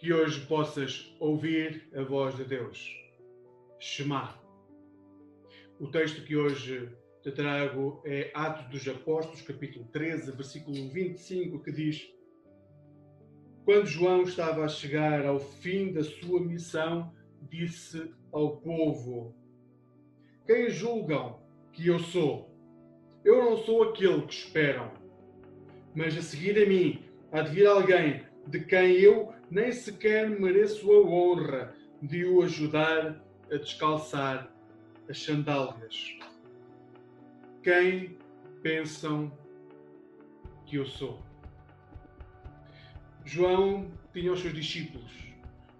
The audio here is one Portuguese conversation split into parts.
que hoje possas ouvir a voz de Deus. Shema. O texto que hoje te trago é Atos dos Apóstolos, capítulo 13, versículo 25, que diz: Quando João estava a chegar ao fim da sua missão, disse ao povo: Quem julgam que eu sou? Eu não sou aquele que esperam, mas a seguir a mim há de vir alguém de quem eu nem sequer mereço a honra de o ajudar a descalçar as sandálias. Quem pensam que eu sou? João tinha os seus discípulos.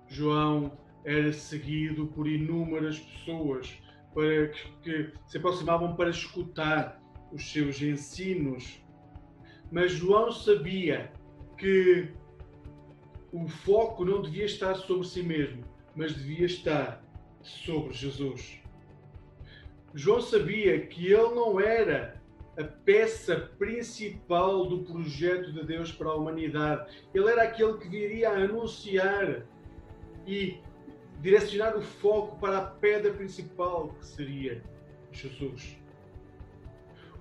João era seguido por inúmeras pessoas para que, que se aproximavam para escutar os seus ensinos. Mas João sabia que o foco não devia estar sobre si mesmo, mas devia estar sobre Jesus. João sabia que ele não era a peça principal do projeto de Deus para a humanidade. Ele era aquele que viria a anunciar e direcionar o foco para a pedra principal, que seria Jesus.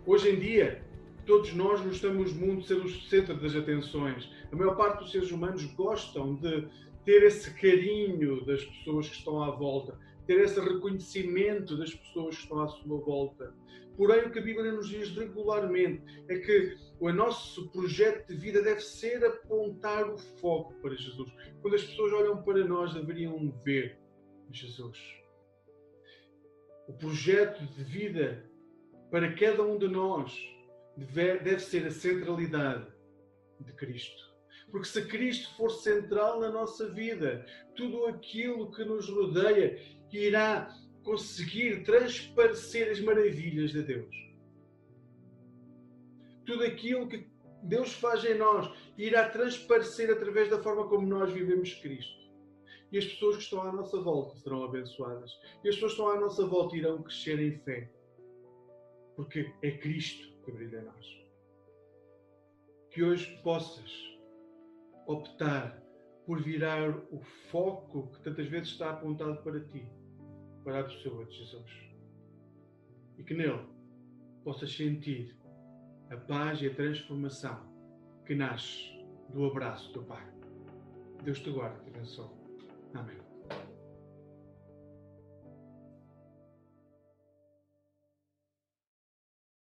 Hoje em dia, todos nós gostamos muito de ser o centro das atenções. A maior parte dos seres humanos gostam de ter esse carinho das pessoas que estão à volta, ter esse reconhecimento das pessoas que estão à sua volta. Porém, o que a Bíblia nos diz regularmente é que o nosso projeto de vida deve ser apontar o foco para Jesus. Quando as pessoas olham para nós, deveriam ver Jesus. O projeto de vida para cada um de nós deve, ser a centralidade de Cristo. Porque se Cristo for central na nossa vida, tudo aquilo que nos rodeia irá conseguir transparecer as maravilhas de Deus. Tudo aquilo que Deus faz em nós irá transparecer através da forma como nós vivemos Cristo. E as pessoas que estão à nossa volta serão abençoadas. E as pessoas que estão à nossa volta irão crescer em fé. Porque é Cristo que brilha em nós. Que hoje possas optar por virar o foco que tantas vezes está apontado para ti, para a pessoa de Jesus. E que nele possas sentir a paz e a transformação que nasce do abraço do Pai. Deus te guarde e te abençoe. Amém.